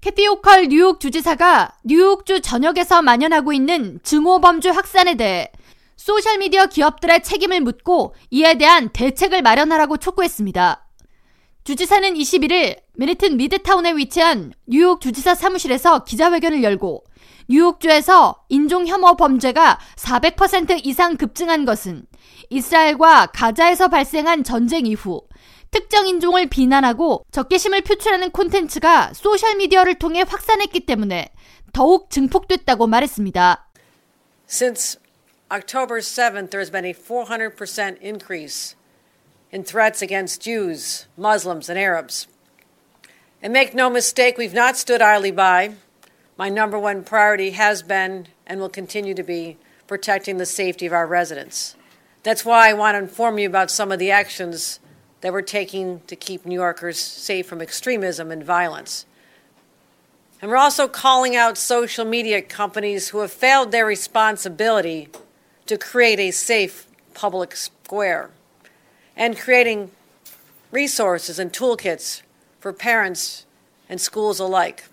캐티 오컬 뉴욕 주지사가 뉴욕주 전역에서 만연하고 있는 증오범죄 확산에 대해 소셜미디어 기업들의 책임을 묻고 이에 대한 대책을 마련하라고 촉구했습니다. 주지사는 21일 맨해튼 미드타운에 위치한 뉴욕 주지사 사무실에서 기자회견을 열고 뉴욕주에서 인종 혐오 범죄가 400% 이상 급증한 것은 이스라엘과 가자에서 발생한 전쟁 이후 특정 인종을 비난하고 적개심을 표출하는 콘텐츠가 소셜미디어를 통해 확산했기 때문에 더욱 증폭됐다고 말했습니다. Since October 7th, there has been a 400% increase in threats against Jews, Muslims, and Arabs. And make no mistake, we've not stood idly by. My number one priority has been and will continue to be protecting the safety of our residents. That's why I want to inform you about some of the actions that we're taking to keep New Yorkers safe from extremism and violence. And we're also calling out social media companies who have failed their responsibility to create a safe public square and creating resources and toolkits for parents and schools alike.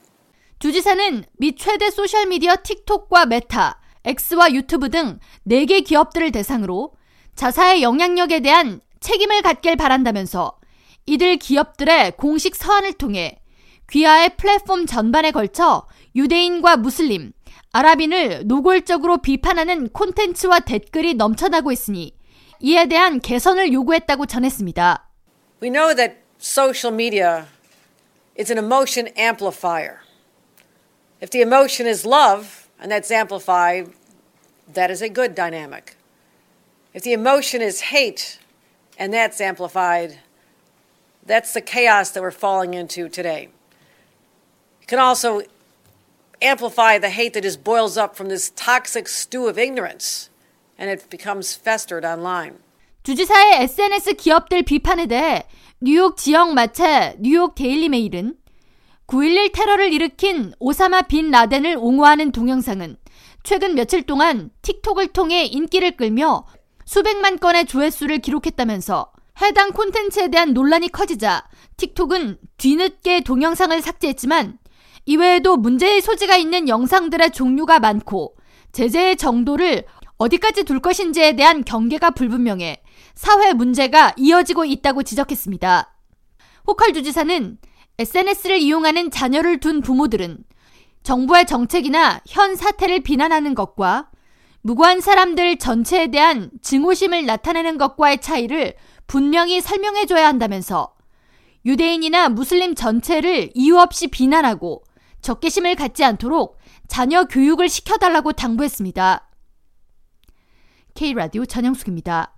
주지사는 미 최대 소셜미디어 틱톡과 메타, X와 유튜브 등 4개 기업들을 대상으로 자사의 영향력에 대한 책임을 갖길 바란다면서 이들 기업들의 공식 서한을 통해 귀하의 플랫폼 전반에 걸쳐 유대인과 무슬림, 아랍인을 노골적으로 비판하는 콘텐츠와 댓글이 넘쳐나고 있으니 이에 대한 개선을 요구했다고 전했습니다. We know that social media is an emotion amplifier. If the emotion is love and that's amplified, that is a good dynamic. If the emotion is hate and that's amplified, that's the chaos that we're falling into today. It can also amplify the hate that just boils up from this toxic stew of ignorance and it becomes festered online. 주지사의 SNS 기업들 비판에 대해 뉴욕 지역 마체 뉴욕 데일리 메일은 9.11 테러를 일으킨 오사마 빈 라덴을 옹호하는 동영상은 최근 며칠 동안 틱톡을 통해 인기를 끌며 수백만 건의 조회수를 기록했다면서 해당 콘텐츠에 대한 논란이 커지자 틱톡은 뒤늦게 동영상을 삭제했지만 이외에도 문제의 소지가 있는 영상들의 종류가 많고 제재의 정도를 어디까지 둘 것인지에 대한 경계가 불분명해 사회 문제가 이어지고 있다고 지적했습니다. 호컬 주지사는 SNS를 이용하는 자녀를 둔 부모들은 정부의 정책이나 현 사태를 비난하는 것과 무고한 사람들 전체에 대한 증오심을 나타내는 것과의 차이를 분명히 설명해줘야 한다면서 유대인이나 무슬림 전체를 이유 없이 비난하고 적개심을 갖지 않도록 자녀 교육을 시켜달라고 당부했습니다. K라디오 전영숙입니다.